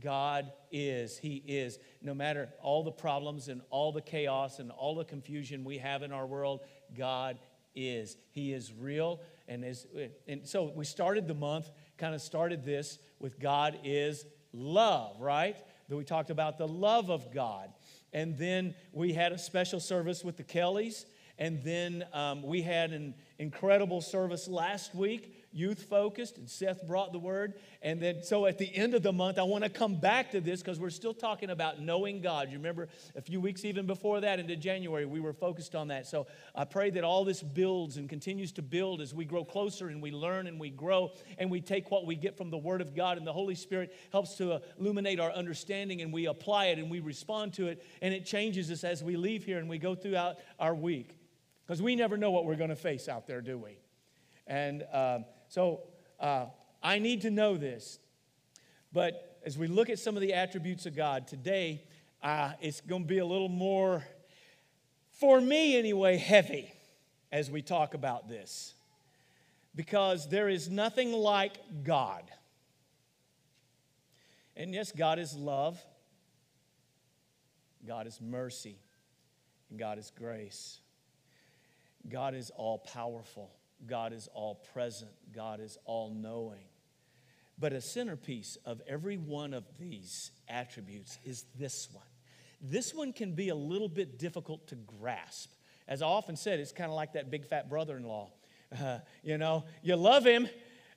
God is. He is. No matter all the problems and all the chaos and all the confusion we have in our world, God is. He is real. And, is, and so we started the month, kind of started this with God is love, right? That we talked about the love of God. And then we had a special service with the Kellys. And then um, we had an incredible service last week youth focused, and Seth brought the word. And then, so at the end of the month, I want to come back to this because we're still talking about knowing God. You remember a few weeks even before that, into January, we were focused on that. So I pray that all this builds and continues to build as we grow closer and we learn and we grow and we take what we get from the Word of God, and the Holy Spirit helps to illuminate our understanding and we apply it and we respond to it, and it changes us as we leave here and we go throughout our week. Because we never know what we're going to face out there, do we? And uh, so uh, I need to know this. But as we look at some of the attributes of God today, uh, it's going to be a little more, for me anyway, heavy as we talk about this. Because there is nothing like God. And yes, God is love, God is mercy, God is grace. God is all powerful. God is all present, God is all knowing. But a centerpiece of every one of these attributes is this one. This one can be a little bit difficult to grasp. As I often said, it's kind of like that big fat brother in law. Uh, you know, you love him,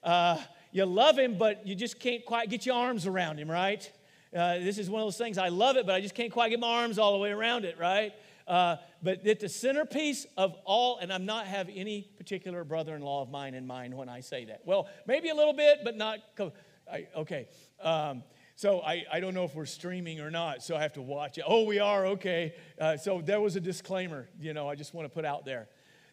uh, you love him, but you just can't quite get your arms around him, right? Uh, this is one of those things. I love it, but I just can't quite get my arms all the way around it, right? Uh, but at the centerpiece of all, and I'm not have any particular brother-in-law of mine in mind when I say that. Well, maybe a little bit, but not. I, okay. Um, so I, I don't know if we're streaming or not, so I have to watch it. Oh, we are, okay. Uh, so there was a disclaimer, you know, I just want to put out there.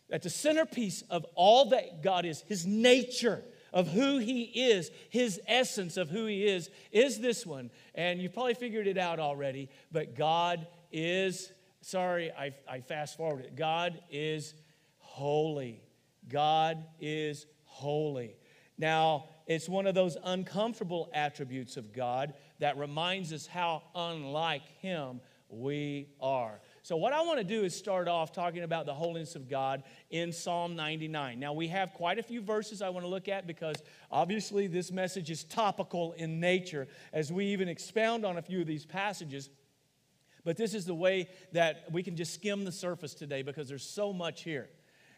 At the centerpiece of all that God is, his nature of who he is, his essence of who he is, is this one. And you probably figured it out already, but God is sorry, I, I fast forwarded. God is holy. God is holy. Now, it's one of those uncomfortable attributes of God that reminds us how unlike Him we are. So, what I want to do is start off talking about the holiness of God in Psalm 99. Now, we have quite a few verses I want to look at because obviously this message is topical in nature as we even expound on a few of these passages. But this is the way that we can just skim the surface today because there's so much here.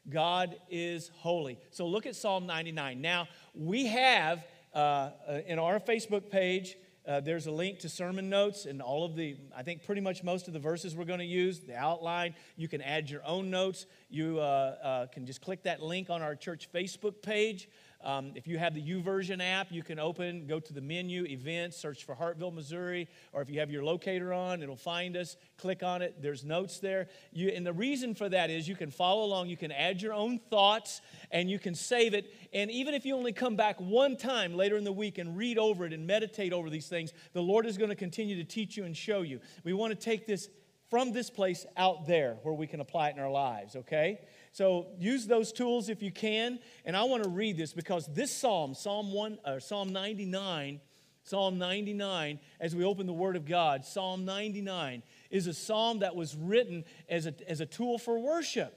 God is holy. So look at Psalm 99. Now, we have uh, uh, in our Facebook page, uh, there's a link to sermon notes and all of the, I think pretty much most of the verses we're going to use, the outline. You can add your own notes. You uh, uh, can just click that link on our church Facebook page. Um, if you have the YouVersion app, you can open, go to the menu, events, search for Hartville, Missouri, or if you have your locator on, it'll find us. Click on it. There's notes there. You, and the reason for that is you can follow along, you can add your own thoughts, and you can save it. And even if you only come back one time later in the week and read over it and meditate over these things, the Lord is going to continue to teach you and show you. We want to take this from this place out there where we can apply it in our lives, okay? So use those tools if you can. And I want to read this because this psalm, Psalm 1 or Psalm 99, Psalm 99, as we open the Word of God, Psalm 99 is a psalm that was written as a, as a tool for worship.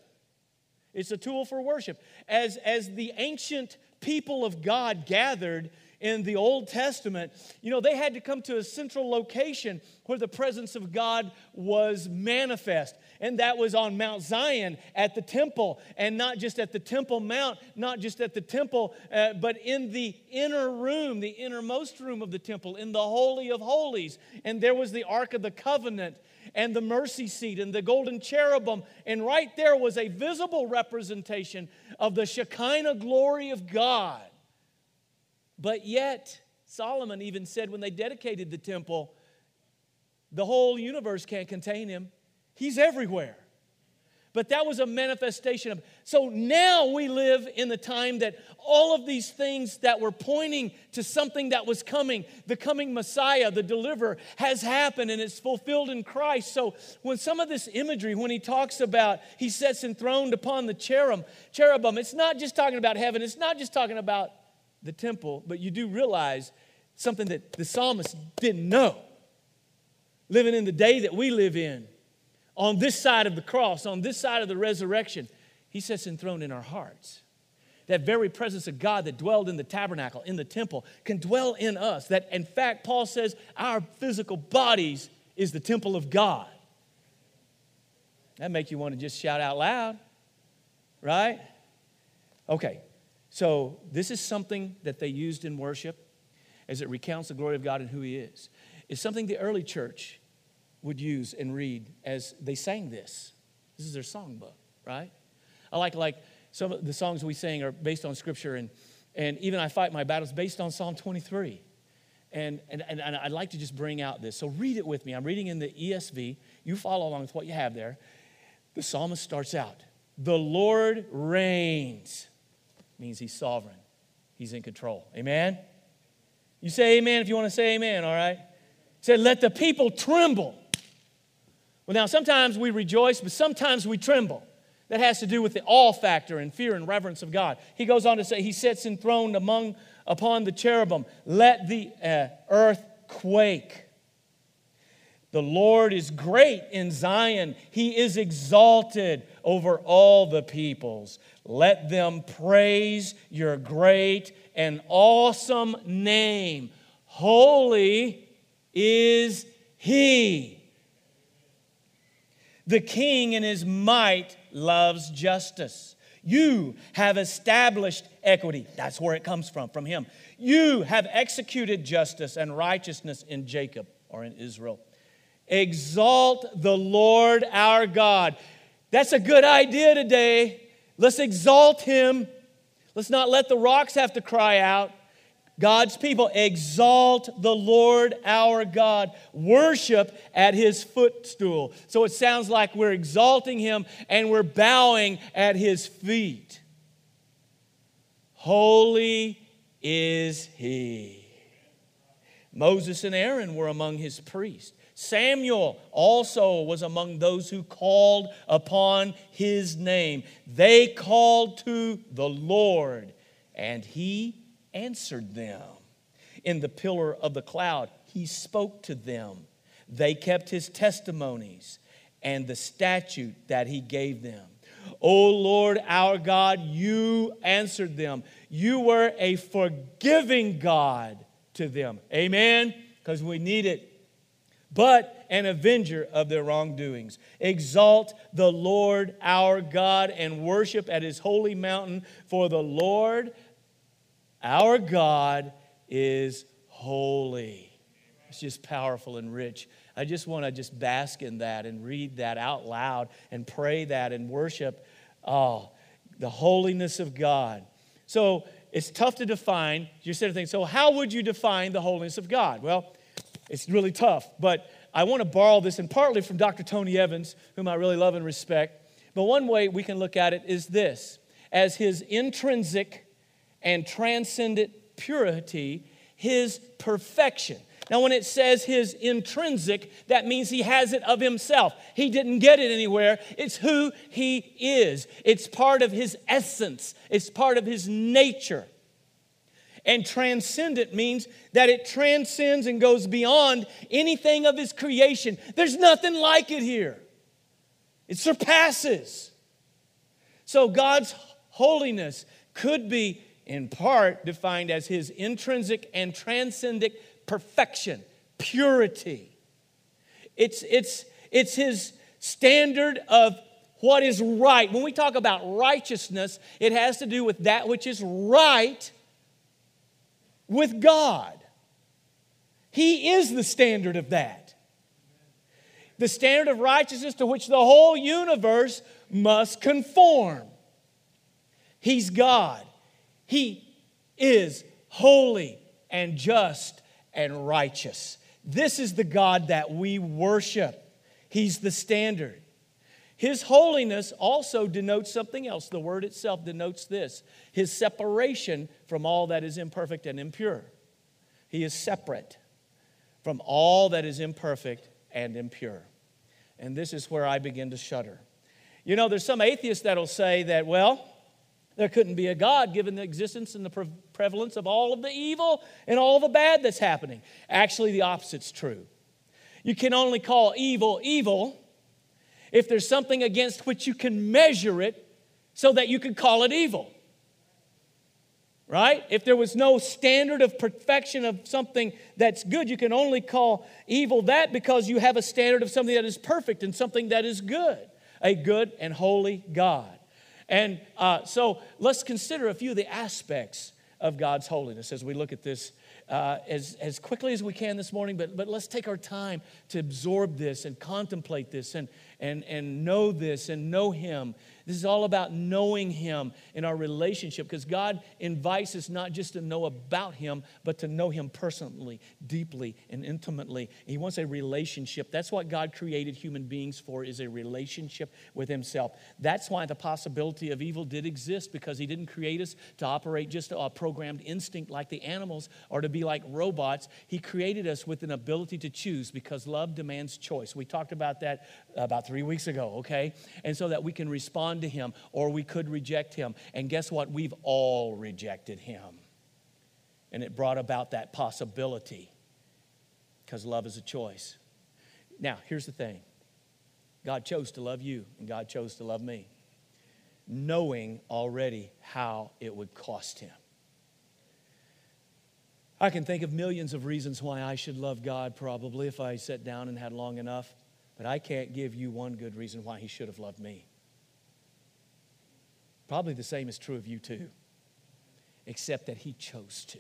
It's a tool for worship. As, as the ancient people of God gathered in the Old Testament, you know, they had to come to a central location where the presence of God was manifest. And that was on Mount Zion at the temple, and not just at the Temple Mount, not just at the temple, uh, but in the inner room, the innermost room of the temple, in the Holy of Holies. And there was the Ark of the Covenant and the mercy seat and the golden cherubim. And right there was a visible representation of the Shekinah glory of God. But yet, Solomon even said when they dedicated the temple, the whole universe can't contain him. He's everywhere. But that was a manifestation of. So now we live in the time that all of these things that were pointing to something that was coming, the coming Messiah, the deliverer, has happened and it's fulfilled in Christ. So when some of this imagery, when he talks about he sits enthroned upon the cherub, cherubim, it's not just talking about heaven, it's not just talking about the temple, but you do realize something that the psalmist didn't know. Living in the day that we live in, on this side of the cross, on this side of the resurrection, he sits enthroned in our hearts. That very presence of God that dwelled in the tabernacle, in the temple, can dwell in us. That, in fact, Paul says our physical bodies is the temple of God. That make you want to just shout out loud, right? Okay, so this is something that they used in worship as it recounts the glory of God and who He is. It's something the early church would use and read as they sang this. This is their songbook, right? I like like some of the songs we sing are based on scripture and and even I fight my battles based on Psalm 23. And, and, and, I'd like to just bring out this. So read it with me. I'm reading in the ESV. You follow along with what you have there. The psalmist starts out The Lord reigns, means he's sovereign, he's in control. Amen? You say amen if you want to say amen, all right? He said, let the people tremble. Well, now, sometimes we rejoice, but sometimes we tremble. That has to do with the awe factor and fear and reverence of God. He goes on to say, He sits enthroned among upon the cherubim. Let the uh, earth quake. The Lord is great in Zion. He is exalted over all the peoples. Let them praise your great and awesome name. Holy is He. The king in his might loves justice. You have established equity. That's where it comes from, from him. You have executed justice and righteousness in Jacob or in Israel. Exalt the Lord our God. That's a good idea today. Let's exalt him. Let's not let the rocks have to cry out. God's people, exalt the Lord our God. Worship at his footstool. So it sounds like we're exalting him and we're bowing at his feet. Holy is he. Moses and Aaron were among his priests. Samuel also was among those who called upon his name. They called to the Lord, and he answered them. In the pillar of the cloud, he spoke to them. They kept his testimonies and the statute that he gave them. O Lord our God, you answered them. You were a forgiving God to them. Amen? Because we need it. But an avenger of their wrongdoings. Exalt the Lord our God and worship at his holy mountain, for the Lord our God is holy. It's just powerful and rich. I just want to just bask in that and read that out loud and pray that and worship oh, the holiness of God. So it's tough to define. You're sitting thinking, so how would you define the holiness of God? Well, it's really tough, but I want to borrow this and partly from Dr. Tony Evans, whom I really love and respect. But one way we can look at it is this as his intrinsic and transcendent purity, his perfection. Now, when it says his intrinsic, that means he has it of himself. He didn't get it anywhere. It's who he is, it's part of his essence, it's part of his nature. And transcendent means that it transcends and goes beyond anything of his creation. There's nothing like it here, it surpasses. So, God's holiness could be in part defined as his intrinsic and transcendent perfection, purity. It's, it's, it's his standard of what is right. When we talk about righteousness, it has to do with that which is right with God. He is the standard of that. The standard of righteousness to which the whole universe must conform. He's God. He is holy and just and righteous. This is the God that we worship. He's the standard. His holiness also denotes something else. The word itself denotes this his separation from all that is imperfect and impure. He is separate from all that is imperfect and impure. And this is where I begin to shudder. You know, there's some atheists that'll say that, well, There couldn't be a God given the existence and the pre- prevalence of all of the evil and all the bad that's happening. Actually, the opposite's true. You can only call evil evil if there's something against which you can measure it so that you can call it evil. Right? If there was no standard of perfection of something that's good, you can only call evil that because you have a standard of something that is perfect and something that is good, a good and holy God. And uh, so let's consider a few of the aspects of God's holiness as we look at this uh, as, as quickly as we can this morning, but, but let's take our time to absorb this and contemplate this and, and, and know this and know Him this is all about knowing Him in our relationship because God invites us not just to know about Him, but to know Him personally, deeply, and intimately. He wants a relationship. That's what God created human beings for, is a relationship with Himself. That's why the possibility of evil did exist because He didn't create us to operate just a programmed instinct like the animals or to be like robots. He created us with an ability to choose because love demands choice. We talked about that about three weeks ago, okay? And so that we can respond to him or we could reject him. And guess what? We've all rejected him. And it brought about that possibility because love is a choice. Now, here's the thing God chose to love you, and God chose to love me, knowing already how it would cost him. I can think of millions of reasons why I should love God, probably, if I sat down and had long enough. But I can't give you one good reason why he should have loved me. Probably the same is true of you too, except that he chose to.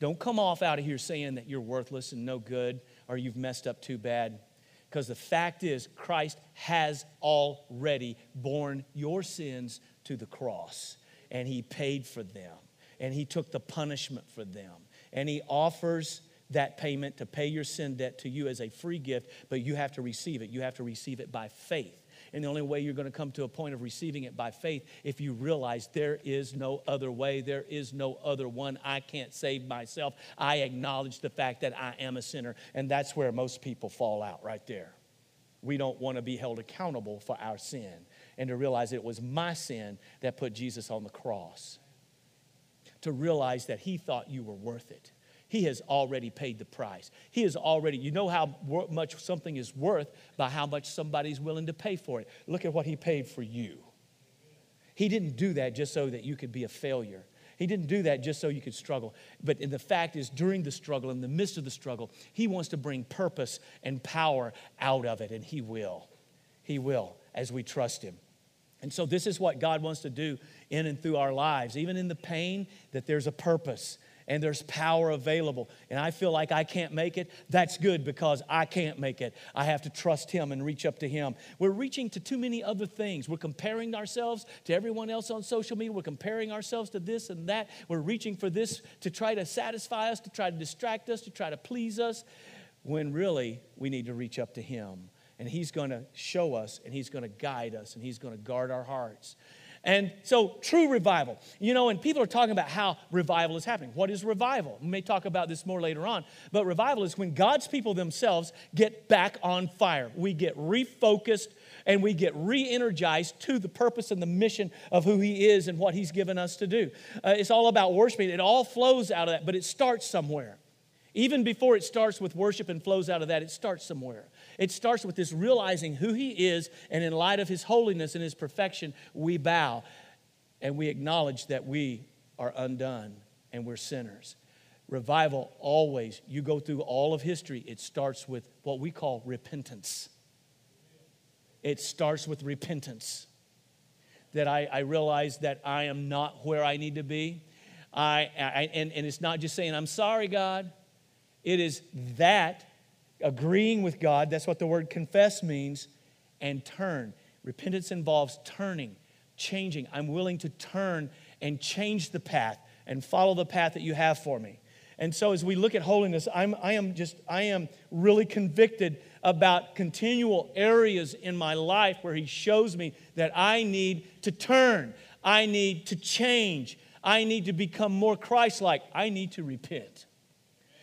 Don't come off out of here saying that you're worthless and no good or you've messed up too bad. Because the fact is, Christ has already borne your sins to the cross, and He paid for them, and He took the punishment for them, and He offers that payment to pay your sin debt to you as a free gift, but you have to receive it. You have to receive it by faith. And the only way you're going to come to a point of receiving it by faith if you realize there is no other way, there is no other one. I can't save myself. I acknowledge the fact that I am a sinner. And that's where most people fall out right there. We don't want to be held accountable for our sin and to realize it was my sin that put Jesus on the cross. To realize that he thought you were worth it he has already paid the price. He has already, you know how much something is worth by how much somebody's willing to pay for it. Look at what He paid for you. He didn't do that just so that you could be a failure. He didn't do that just so you could struggle. But the fact is, during the struggle, in the midst of the struggle, He wants to bring purpose and power out of it, and He will. He will as we trust Him. And so, this is what God wants to do in and through our lives. Even in the pain, that there's a purpose and there's power available, and I feel like I can't make it, that's good because I can't make it. I have to trust Him and reach up to Him. We're reaching to too many other things. We're comparing ourselves to everyone else on social media. We're comparing ourselves to this and that. We're reaching for this to try to satisfy us, to try to distract us, to try to please us, when really we need to reach up to Him. And He's going to show us, and He's going to guide us, and He's going to guard our hearts. And so, true revival. You know, and people are talking about how revival is happening. What is revival? We may talk about this more later on. But revival is when God's people themselves get back on fire. We get refocused and we get re energized to the purpose and the mission of who He is and what He's given us to do. Uh, it's all about worshiping. It all flows out of that, but it starts somewhere. Even before it starts with worship and flows out of that, it starts somewhere. It starts with this realizing who He is, and in light of His holiness and His perfection, we bow and we acknowledge that we are undone and we're sinners. Revival always, you go through all of history, it starts with what we call repentance. It starts with repentance. That I, I realize that I am not where I need to be. I, I, and, and it's not just saying, I'm sorry, God. It is that agreeing with God. That's what the word confess means. And turn. Repentance involves turning, changing. I'm willing to turn and change the path and follow the path that you have for me. And so as we look at holiness, I'm, I am just, I am really convicted about continual areas in my life where he shows me that I need to turn. I need to change. I need to become more Christ like. I need to repent.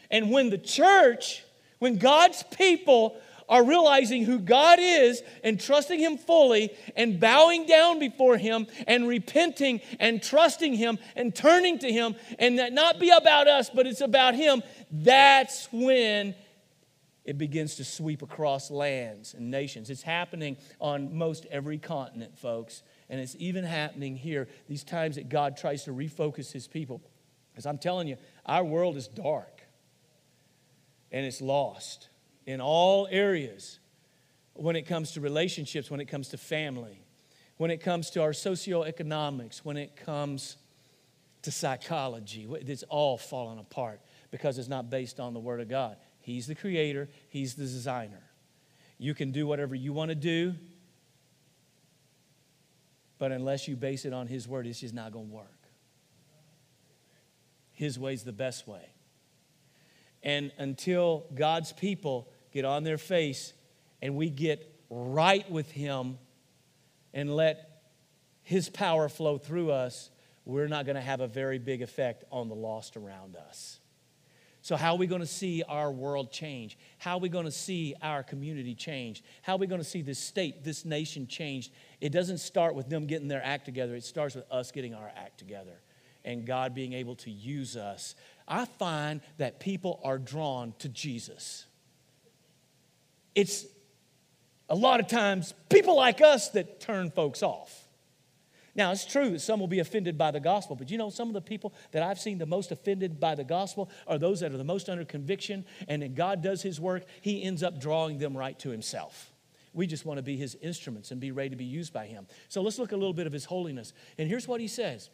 And when the church when God's people are realizing who God is and trusting Him fully and bowing down before Him and repenting and trusting Him and turning to Him and that not be about us, but it's about Him, that's when it begins to sweep across lands and nations. It's happening on most every continent, folks. And it's even happening here, these times that God tries to refocus His people. Because I'm telling you, our world is dark and it's lost in all areas when it comes to relationships, when it comes to family, when it comes to our socioeconomics, when it comes to psychology. It's all falling apart because it's not based on the Word of God. He's the creator, He's the designer. You can do whatever you want to do, but unless you base it on His Word, it's just not going to work. His way's the best way. And until God's people get on their face and we get right with Him and let His power flow through us, we're not going to have a very big effect on the lost around us. So, how are we going to see our world change? How are we going to see our community change? How are we going to see this state, this nation change? It doesn't start with them getting their act together, it starts with us getting our act together and God being able to use us. I find that people are drawn to Jesus it's a lot of times people like us that turn folks off. Now, it's true that some will be offended by the gospel, but you know, some of the people that I've seen the most offended by the gospel are those that are the most under conviction, and then God does His work, He ends up drawing them right to Himself. We just want to be His instruments and be ready to be used by Him. So let's look a little bit of His holiness. And here's what He says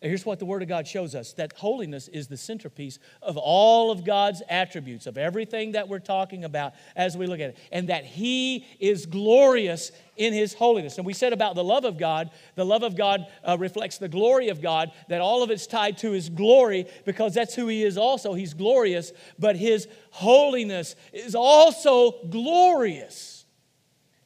and here's what the Word of God shows us that holiness is the centerpiece of all of God's attributes, of everything that we're talking about as we look at it, and that He is glorious in His holiness. And we said about the love of God, the love of God uh, reflects the glory of God, that all of it's tied to His glory because that's who He is also. He's glorious, but His holiness is also glorious.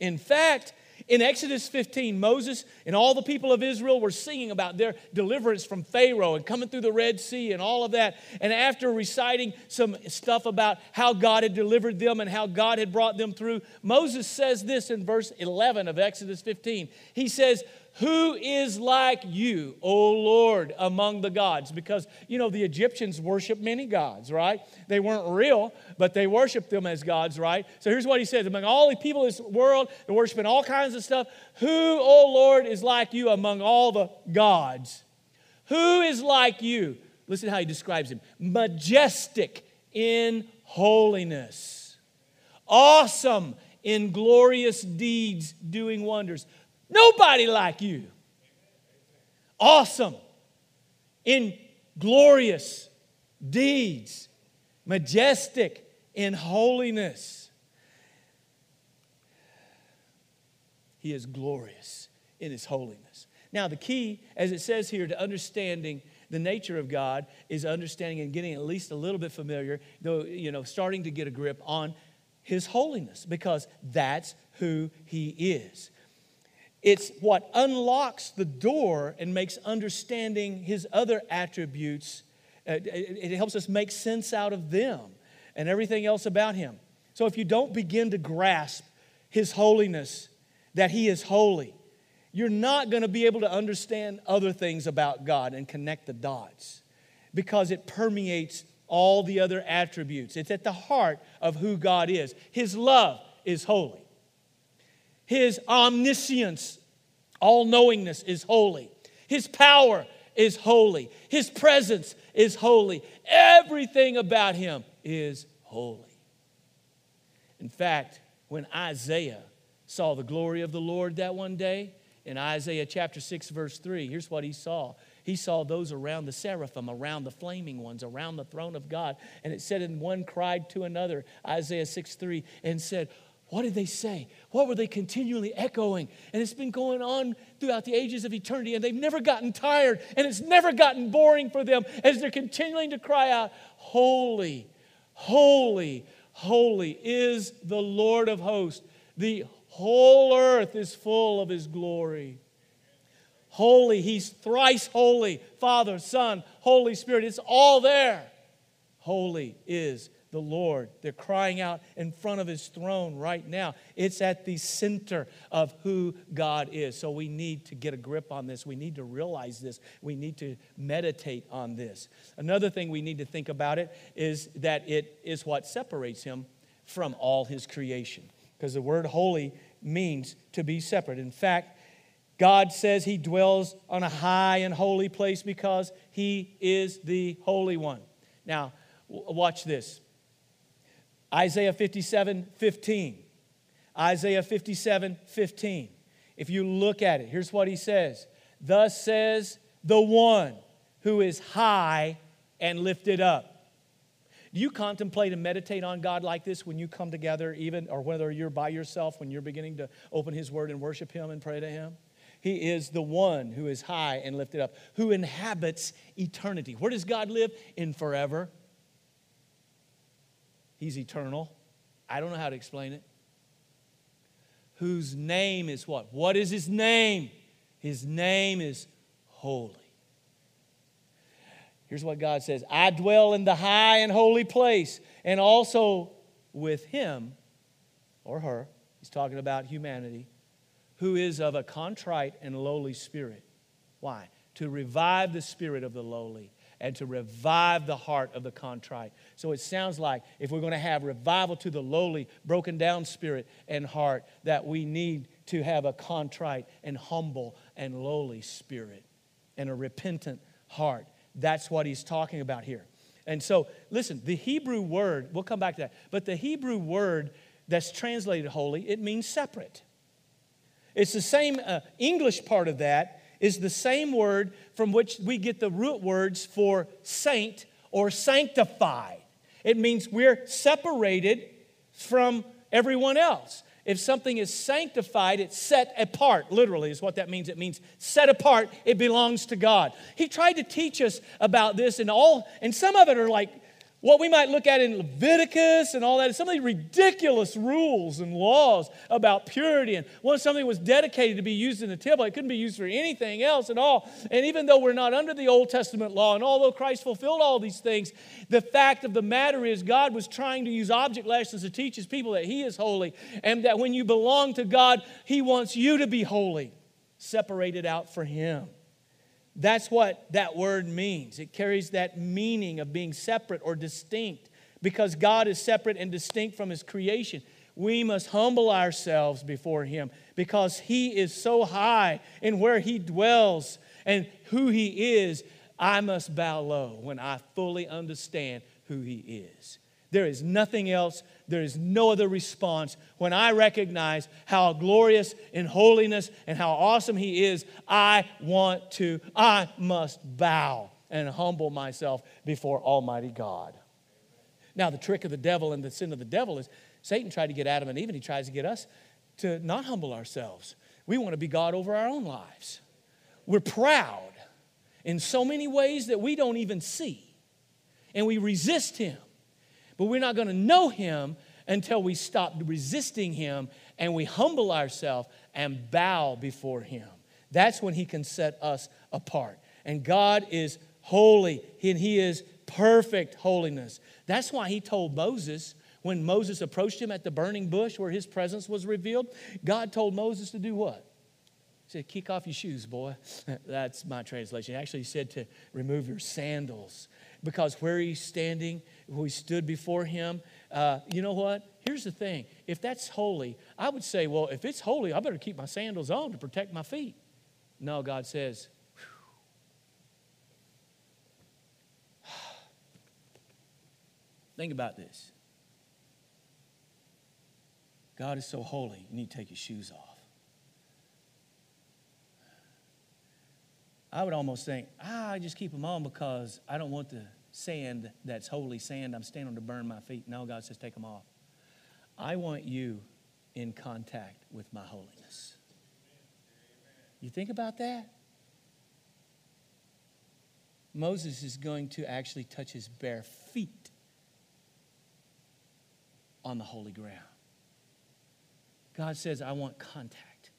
In fact, in Exodus 15, Moses and all the people of Israel were singing about their deliverance from Pharaoh and coming through the Red Sea and all of that. And after reciting some stuff about how God had delivered them and how God had brought them through, Moses says this in verse 11 of Exodus 15. He says, who is like you, O Lord, among the gods? Because, you know, the Egyptians worshiped many gods, right? They weren't real, but they worshiped them as gods, right? So here's what he says Among all the people of this world, they're worshiping all kinds of stuff. Who, O Lord, is like you among all the gods? Who is like you? Listen how he describes him majestic in holiness, awesome in glorious deeds, doing wonders. Nobody like you. Awesome in glorious deeds, majestic in holiness. He is glorious in his holiness. Now, the key, as it says here, to understanding the nature of God is understanding and getting at least a little bit familiar, though, you know, starting to get a grip on his holiness because that's who he is. It's what unlocks the door and makes understanding his other attributes, uh, it helps us make sense out of them and everything else about him. So if you don't begin to grasp his holiness, that he is holy, you're not going to be able to understand other things about God and connect the dots because it permeates all the other attributes. It's at the heart of who God is. His love is holy. His omniscience, all knowingness, is holy. His power is holy. His presence is holy. Everything about him is holy. In fact, when Isaiah saw the glory of the Lord that one day, in Isaiah chapter 6, verse 3, here's what he saw. He saw those around the seraphim, around the flaming ones, around the throne of God. And it said, and one cried to another, Isaiah 6 3, and said, what did they say? What were they continually echoing? And it's been going on throughout the ages of eternity, and they've never gotten tired, and it's never gotten boring for them as they're continuing to cry out, Holy, holy, holy is the Lord of hosts. The whole earth is full of his glory. Holy, he's thrice holy Father, Son, Holy Spirit. It's all there. Holy is the Lord. They're crying out in front of his throne right now. It's at the center of who God is. So we need to get a grip on this. We need to realize this. We need to meditate on this. Another thing we need to think about it is that it is what separates him from all his creation. Because the word holy means to be separate. In fact, God says he dwells on a high and holy place because he is the Holy One. Now, watch this. Isaiah 57 15. Isaiah 57 15. If you look at it, here's what he says Thus says the one who is high and lifted up. Do you contemplate and meditate on God like this when you come together, even, or whether you're by yourself when you're beginning to open His Word and worship Him and pray to Him? He is the one who is high and lifted up, who inhabits eternity. Where does God live? In forever. He's eternal. I don't know how to explain it. Whose name is what? What is his name? His name is holy. Here's what God says I dwell in the high and holy place, and also with him or her, he's talking about humanity, who is of a contrite and lowly spirit. Why? To revive the spirit of the lowly and to revive the heart of the contrite. So it sounds like if we're going to have revival to the lowly, broken down spirit and heart, that we need to have a contrite and humble and lowly spirit and a repentant heart. That's what he's talking about here. And so, listen, the Hebrew word, we'll come back to that, but the Hebrew word that's translated holy, it means separate. It's the same uh, English part of that is the same word from which we get the root words for saint or sanctified. It means we're separated from everyone else. If something is sanctified, it's set apart, literally, is what that means. It means set apart, it belongs to God. He tried to teach us about this, and all, and some of it are like what we might look at in Leviticus and all that, some of these ridiculous rules and laws about purity. And once something was dedicated to be used in the temple, it couldn't be used for anything else at all. And even though we're not under the Old Testament law, and although Christ fulfilled all these things, the fact of the matter is God was trying to use object lessons to teach his people that he is holy, and that when you belong to God, he wants you to be holy, separated out for him. That's what that word means. It carries that meaning of being separate or distinct. Because God is separate and distinct from His creation, we must humble ourselves before Him because He is so high in where He dwells and who He is. I must bow low when I fully understand who He is. There is nothing else there is no other response. When I recognize how glorious in holiness and how awesome He is, I want to, I must bow and humble myself before Almighty God. Now, the trick of the devil and the sin of the devil is Satan tried to get Adam and Eve, and he tries to get us to not humble ourselves. We want to be God over our own lives. We're proud in so many ways that we don't even see, and we resist Him. But we're not going to know Him until we stop resisting Him and we humble ourselves and bow before Him. That's when He can set us apart. And God is holy, and He is perfect holiness. That's why He told Moses, when Moses approached him at the burning bush where his presence was revealed, God told Moses to do what? He said, Kick off your shoes, boy. That's my translation. Actually, he said to remove your sandals because where he's standing, we stood before him. Uh, you know what? Here's the thing if that's holy, I would say, well, if it's holy, I better keep my sandals on to protect my feet. No, God says, Think about this. God is so holy, you need to take your shoes off. I would almost think, ah, I just keep them on because I don't want the sand that's holy sand I'm standing to burn my feet. No, God says, take them off. I want you in contact with my holiness. You think about that? Moses is going to actually touch his bare feet on the holy ground. God says, I want contact.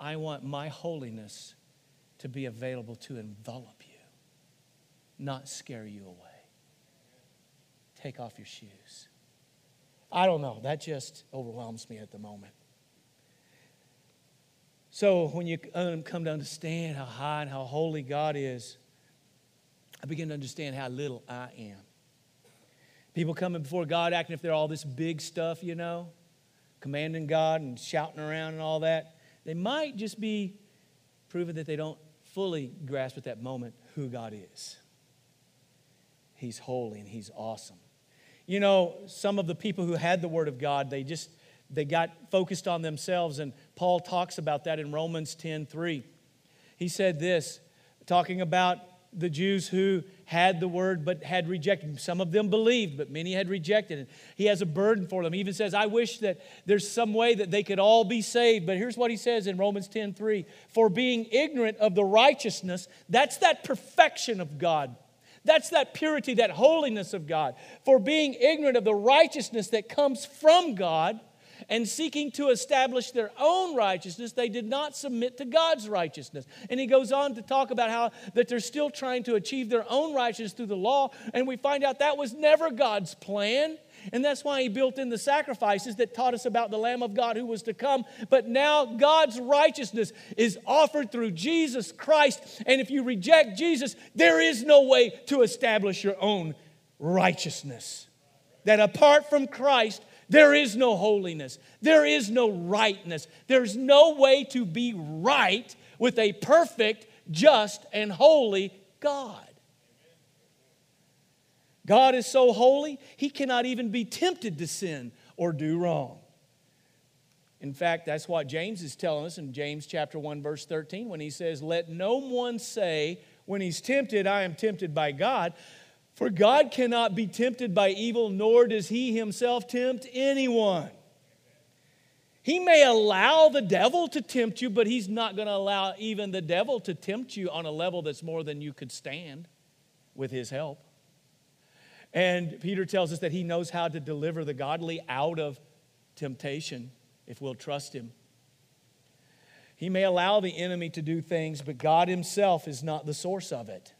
I want my holiness to be available to envelop you, not scare you away. take off your shoes. I don't know. That just overwhelms me at the moment. So when you um, come to understand how high and how holy God is, I begin to understand how little I am. People coming before God acting if they're all this big stuff, you know, commanding God and shouting around and all that. They might just be proving that they don't fully grasp at that moment who God is. He's holy and He's awesome. You know, some of the people who had the Word of God, they just they got focused on themselves, and Paul talks about that in Romans 10 3. He said this, talking about the Jews who had the word but had rejected. Some of them believed, but many had rejected it. He has a burden for them. He even says, I wish that there's some way that they could all be saved. But here's what he says in Romans 10 3 For being ignorant of the righteousness, that's that perfection of God. That's that purity, that holiness of God. For being ignorant of the righteousness that comes from God and seeking to establish their own righteousness, they did not submit to God's righteousness. And he goes on to talk about how that they're still trying to achieve their own righteousness through the law, and we find out that was never God's plan. And that's why he built in the sacrifices that taught us about the Lamb of God who was to come. But now God's righteousness is offered through Jesus Christ. And if you reject Jesus, there is no way to establish your own righteousness. That apart from Christ, there is no holiness. There is no rightness. There's no way to be right with a perfect, just, and holy God. God is so holy, he cannot even be tempted to sin or do wrong. In fact, that's what James is telling us in James chapter 1 verse 13 when he says, "Let no one say when he's tempted, I am tempted by God, for God cannot be tempted by evil, nor does he himself tempt anyone. He may allow the devil to tempt you, but he's not going to allow even the devil to tempt you on a level that's more than you could stand with his help. And Peter tells us that he knows how to deliver the godly out of temptation if we'll trust him. He may allow the enemy to do things, but God himself is not the source of it.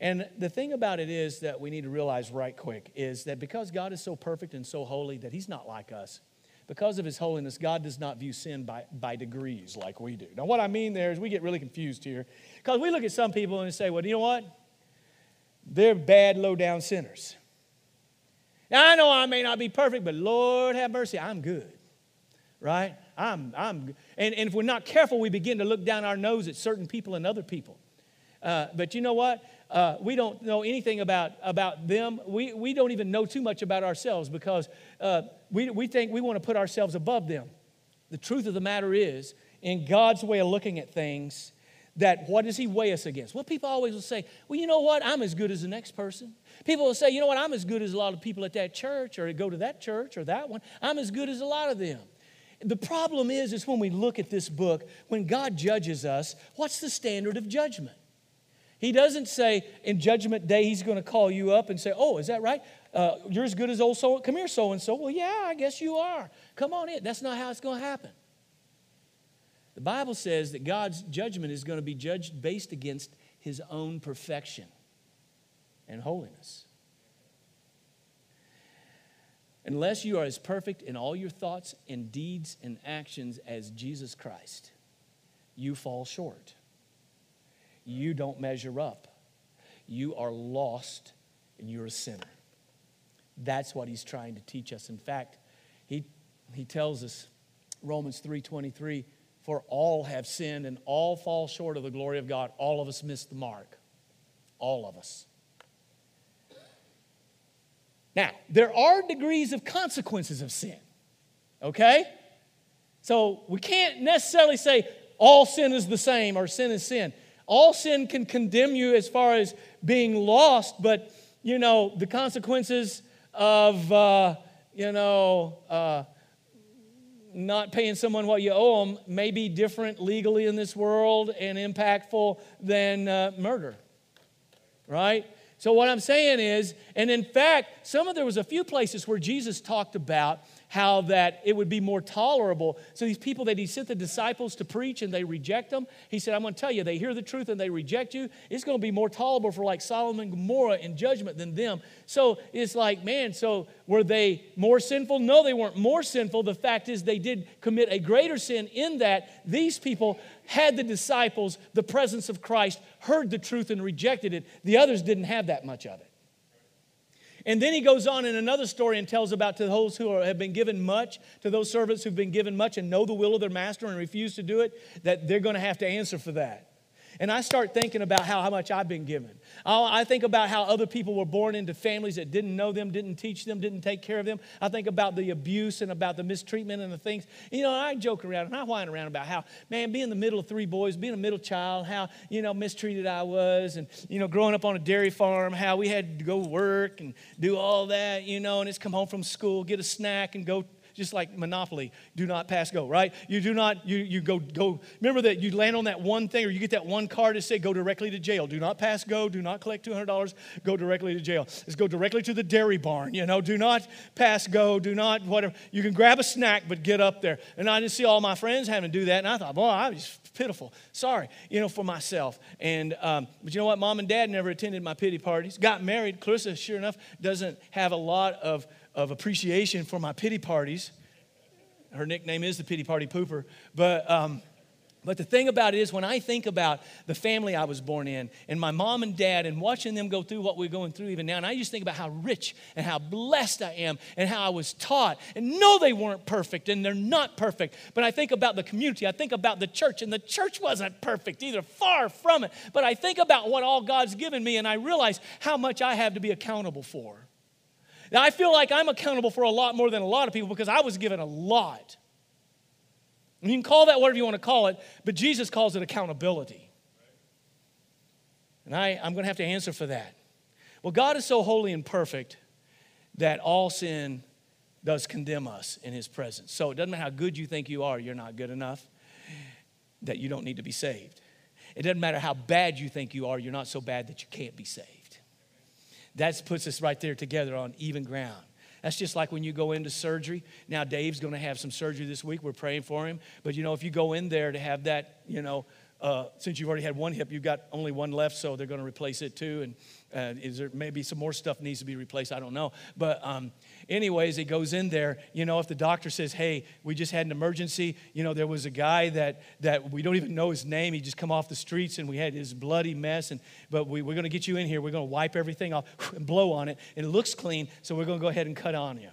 And the thing about it is that we need to realize right quick is that because God is so perfect and so holy that He's not like us. Because of His holiness, God does not view sin by, by degrees like we do. Now, what I mean there is we get really confused here because we look at some people and say, well, you know what? They're bad, low down sinners. Now, I know I may not be perfect, but Lord have mercy, I'm good. Right? I'm, I'm, and, and if we're not careful, we begin to look down our nose at certain people and other people. Uh, but you know what? Uh, we don't know anything about, about them. We, we don't even know too much about ourselves because uh, we, we think we want to put ourselves above them. The truth of the matter is, in God's way of looking at things, that what does he weigh us against? Well, people always will say, well, you know what? I'm as good as the next person. People will say, you know what? I'm as good as a lot of people at that church or go to that church or that one. I'm as good as a lot of them. The problem is, is when we look at this book, when God judges us, what's the standard of judgment? He doesn't say in judgment day he's going to call you up and say, Oh, is that right? Uh, you're as good as old so. Come here, so and so. Well, yeah, I guess you are. Come on in. That's not how it's going to happen. The Bible says that God's judgment is going to be judged based against his own perfection and holiness. Unless you are as perfect in all your thoughts and deeds and actions as Jesus Christ, you fall short you don't measure up. You are lost and you're a sinner. That's what he's trying to teach us. In fact, he, he tells us, Romans 3.23, for all have sinned and all fall short of the glory of God. All of us miss the mark. All of us. Now, there are degrees of consequences of sin, okay? So we can't necessarily say all sin is the same or sin is sin all sin can condemn you as far as being lost, but, you know, the consequences of, uh, you know, uh, not paying someone what you owe them may be different legally in this world and impactful than uh, murder, right? So what I'm saying is, and in fact, some of there was a few places where Jesus talked about how that it would be more tolerable. So these people that he sent the disciples to preach and they reject them, he said, I'm going to tell you, they hear the truth and they reject you. It's going to be more tolerable for like Sodom and Gomorrah in judgment than them. So it's like, man, so were they more sinful? No, they weren't more sinful. The fact is they did commit a greater sin in that these people had the disciples, the presence of Christ, heard the truth and rejected it. The others didn't have that much of it. And then he goes on in another story and tells about to those who are, have been given much, to those servants who've been given much and know the will of their master and refuse to do it, that they're going to have to answer for that. And I start thinking about how, how much I've been given. I think about how other people were born into families that didn't know them, didn't teach them, didn't take care of them. I think about the abuse and about the mistreatment and the things. You know, I joke around and I whine around about how, man, being the middle of three boys, being a middle child, how, you know, mistreated I was. And, you know, growing up on a dairy farm, how we had to go work and do all that, you know, and just come home from school, get a snack and go just like Monopoly, do not pass go, right? You do not, you, you go, go, remember that you land on that one thing or you get that one card to say go directly to jail. Do not pass go, do not collect $200, go directly to jail. Let's go directly to the dairy barn, you know, do not pass go, do not whatever. You can grab a snack, but get up there. And I just see all my friends having to do that, and I thought, boy, I was pitiful. Sorry, you know, for myself. And, um, but you know what? Mom and dad never attended my pity parties. Got married. Clarissa, sure enough, doesn't have a lot of of appreciation for my pity parties. Her nickname is the pity party pooper. But, um, but the thing about it is, when I think about the family I was born in and my mom and dad and watching them go through what we're going through even now, and I just think about how rich and how blessed I am and how I was taught. And no, they weren't perfect and they're not perfect. But I think about the community, I think about the church, and the church wasn't perfect either, far from it. But I think about what all God's given me, and I realize how much I have to be accountable for. Now, I feel like I'm accountable for a lot more than a lot of people because I was given a lot. And you can call that whatever you want to call it, but Jesus calls it accountability. And I, I'm going to have to answer for that. Well, God is so holy and perfect that all sin does condemn us in his presence. So it doesn't matter how good you think you are, you're not good enough, that you don't need to be saved. It doesn't matter how bad you think you are, you're not so bad that you can't be saved. That puts us right there together on even ground. That's just like when you go into surgery. Now, Dave's going to have some surgery this week. We're praying for him. But, you know, if you go in there to have that, you know, uh, since you've already had one hip, you've got only one left, so they're going to replace it too. And uh, is there maybe some more stuff needs to be replaced? I don't know. But um, anyways, it goes in there. You know, if the doctor says, "Hey, we just had an emergency," you know, there was a guy that that we don't even know his name. He just come off the streets, and we had his bloody mess. And but we, we're going to get you in here. We're going to wipe everything off and blow on it, and it looks clean. So we're going to go ahead and cut on you.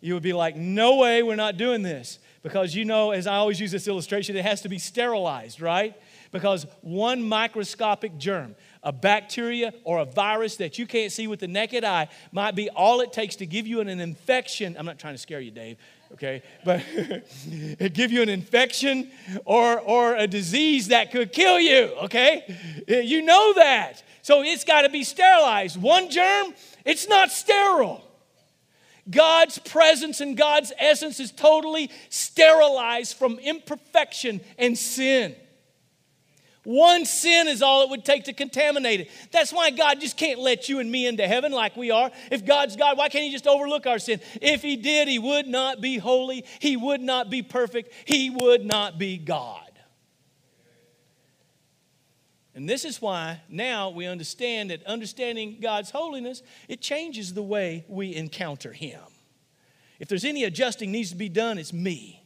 You would be like, "No way, we're not doing this," because you know, as I always use this illustration, it has to be sterilized, right? because one microscopic germ, a bacteria or a virus that you can't see with the naked eye, might be all it takes to give you an, infection. I'm not trying to scare you, Dave, okay? But it give you an infection or, or a disease that could kill you, okay? You know that. So it's got to be sterilized. One germ, it's not sterile. God's presence and God's essence is totally sterilized from imperfection and sin. One sin is all it would take to contaminate it. That's why God just can't let you and me into heaven like we are. If God's God, why can't He just overlook our sin? If He did, He would not be holy, He would not be perfect, He would not be God. And this is why now we understand that understanding God's holiness, it changes the way we encounter Him. If there's any adjusting needs to be done, it's me.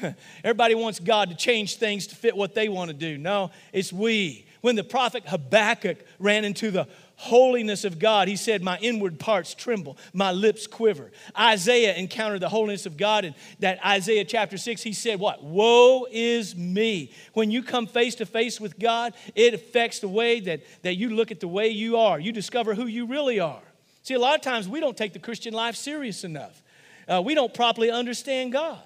Everybody wants God to change things to fit what they want to do. No, it's we. When the prophet Habakkuk ran into the holiness of God, he said, My inward parts tremble, my lips quiver. Isaiah encountered the holiness of God, in that Isaiah chapter 6, he said, What? Woe is me. When you come face to face with God, it affects the way that, that you look at the way you are. You discover who you really are. See, a lot of times we don't take the Christian life serious enough, uh, we don't properly understand God.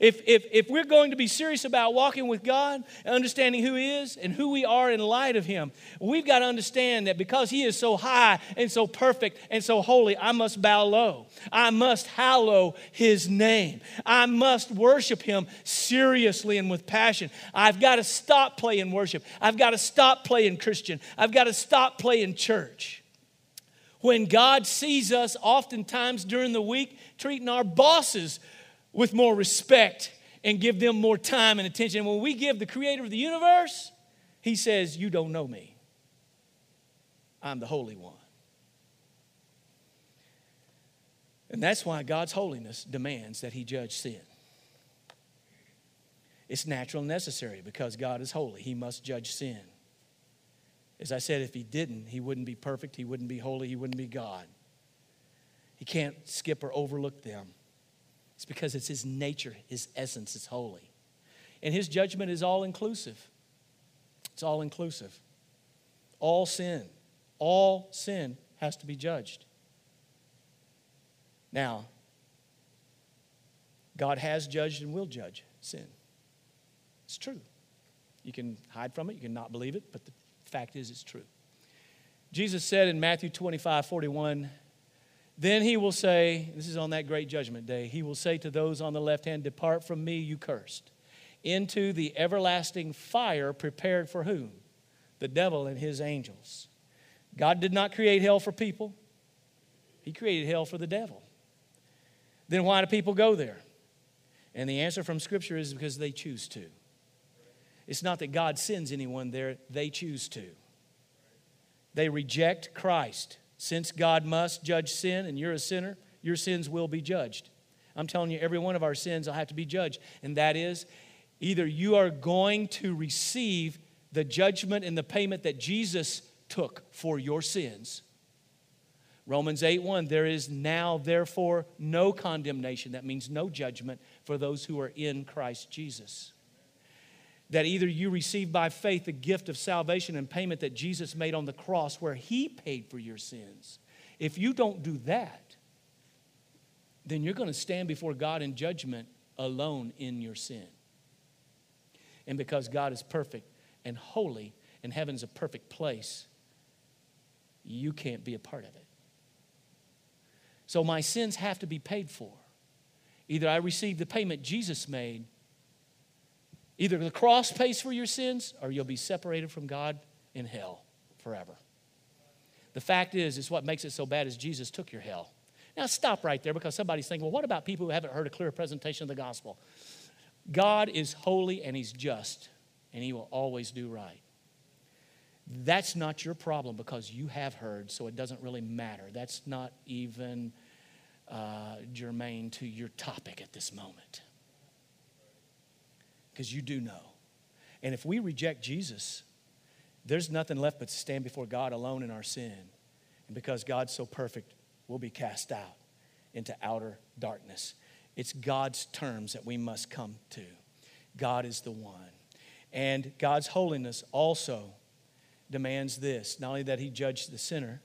If, if, if we're going to be serious about walking with God, and understanding who He is and who we are in light of Him, we've got to understand that because He is so high and so perfect and so holy, I must bow low. I must hallow His name. I must worship Him seriously and with passion. I've got to stop playing worship. I've got to stop playing Christian. I've got to stop playing church. When God sees us oftentimes during the week treating our bosses with more respect and give them more time and attention. And when we give the creator of the universe, he says, You don't know me. I'm the Holy One. And that's why God's holiness demands that he judge sin. It's natural and necessary because God is holy. He must judge sin. As I said, if he didn't, he wouldn't be perfect, he wouldn't be holy, he wouldn't be God. He can't skip or overlook them. It's because it's his nature, his essence is holy. And his judgment is all inclusive. It's all inclusive. All sin, all sin has to be judged. Now, God has judged and will judge sin. It's true. You can hide from it, you can not believe it, but the fact is, it's true. Jesus said in Matthew 25 41, then he will say, This is on that great judgment day, he will say to those on the left hand, Depart from me, you cursed, into the everlasting fire prepared for whom? The devil and his angels. God did not create hell for people, he created hell for the devil. Then why do people go there? And the answer from Scripture is because they choose to. It's not that God sends anyone there, they choose to. They reject Christ. Since God must judge sin and you're a sinner, your sins will be judged. I'm telling you, every one of our sins will have to be judged. And that is either you are going to receive the judgment and the payment that Jesus took for your sins. Romans 8 1, there is now, therefore, no condemnation. That means no judgment for those who are in Christ Jesus that either you receive by faith the gift of salvation and payment that Jesus made on the cross where he paid for your sins. If you don't do that, then you're going to stand before God in judgment alone in your sin. And because God is perfect and holy and heaven's a perfect place, you can't be a part of it. So my sins have to be paid for. Either I receive the payment Jesus made Either the cross pays for your sins or you'll be separated from God in hell forever. The fact is, is what makes it so bad is Jesus took your hell. Now stop right there because somebody's thinking, well, what about people who haven't heard a clear presentation of the gospel? God is holy and he's just, and he will always do right. That's not your problem because you have heard, so it doesn't really matter. That's not even uh, germane to your topic at this moment because you do know. And if we reject Jesus, there's nothing left but to stand before God alone in our sin. And because God's so perfect, we'll be cast out into outer darkness. It's God's terms that we must come to. God is the one. And God's holiness also demands this not only that He judge the sinner,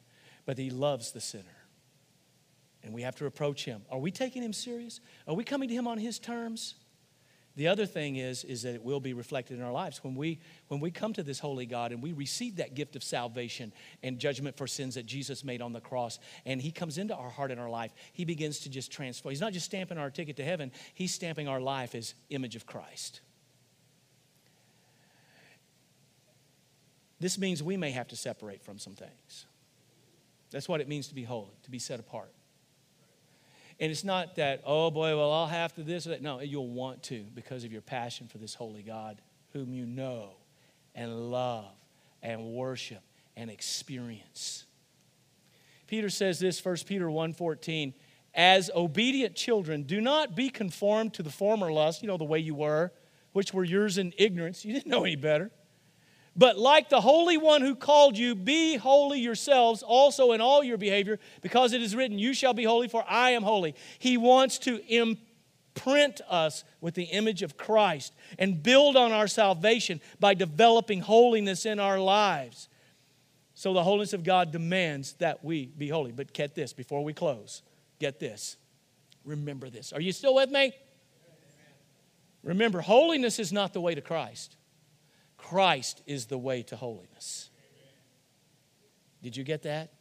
but He loves the sinner. And we have to approach Him. Are we taking Him serious? Are we coming to Him on His terms? The other thing is, is that it will be reflected in our lives. When we, when we come to this holy God and we receive that gift of salvation and judgment for sins that Jesus made on the cross, and He comes into our heart and our life, He begins to just transform. He's not just stamping our ticket to heaven, He's stamping our life as image of Christ. This means we may have to separate from some things. That's what it means to be holy, to be set apart. And it's not that, oh boy, well, I'll have to this or that. No, you'll want to because of your passion for this holy God whom you know and love and worship and experience. Peter says this, 1 Peter 1:14, as obedient children, do not be conformed to the former lust, you know, the way you were, which were yours in ignorance. You didn't know any better. But like the Holy One who called you, be holy yourselves also in all your behavior, because it is written, You shall be holy, for I am holy. He wants to imprint us with the image of Christ and build on our salvation by developing holiness in our lives. So the holiness of God demands that we be holy. But get this before we close. Get this. Remember this. Are you still with me? Remember, holiness is not the way to Christ. Christ is the way to holiness. Did you get that?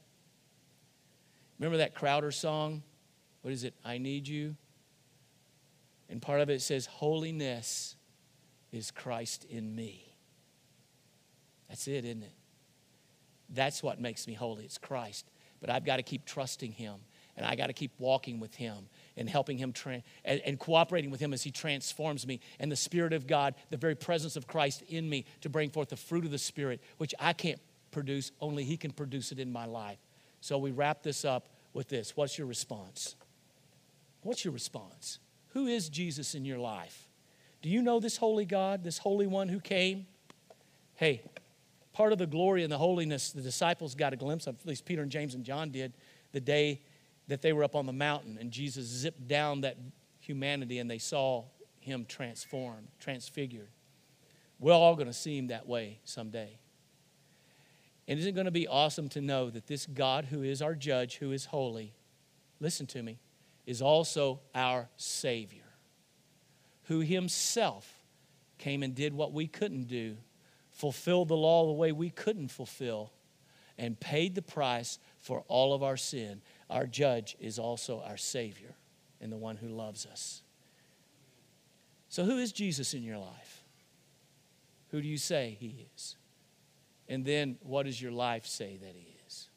Remember that Crowder song? What is it? I need you. And part of it says, Holiness is Christ in me. That's it, isn't it? That's what makes me holy. It's Christ. but I've got to keep trusting Him and I got to keep walking with Him and helping Him tra- and, and cooperating with Him as He transforms me and the Spirit of God, the very presence of Christ in me to bring forth the fruit of the Spirit, which I can't produce, only He can produce it in my life. So we wrap this up with this. What's your response? What's your response? Who is Jesus in your life? Do you know this holy God, this holy one who came? Hey, part of the glory and the holiness the disciples got a glimpse of, at least Peter and James and John did, the day that they were up on the mountain and Jesus zipped down that humanity and they saw him transformed, transfigured. We're all going to see him that way someday. And isn't it going to be awesome to know that this God who is our judge, who is holy, listen to me, is also our Savior, who himself came and did what we couldn't do, fulfilled the law the way we couldn't fulfill, and paid the price for all of our sin. Our judge is also our Savior and the one who loves us. So, who is Jesus in your life? Who do you say he is? And then, what does your life say that he is?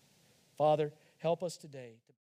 Father, help us today.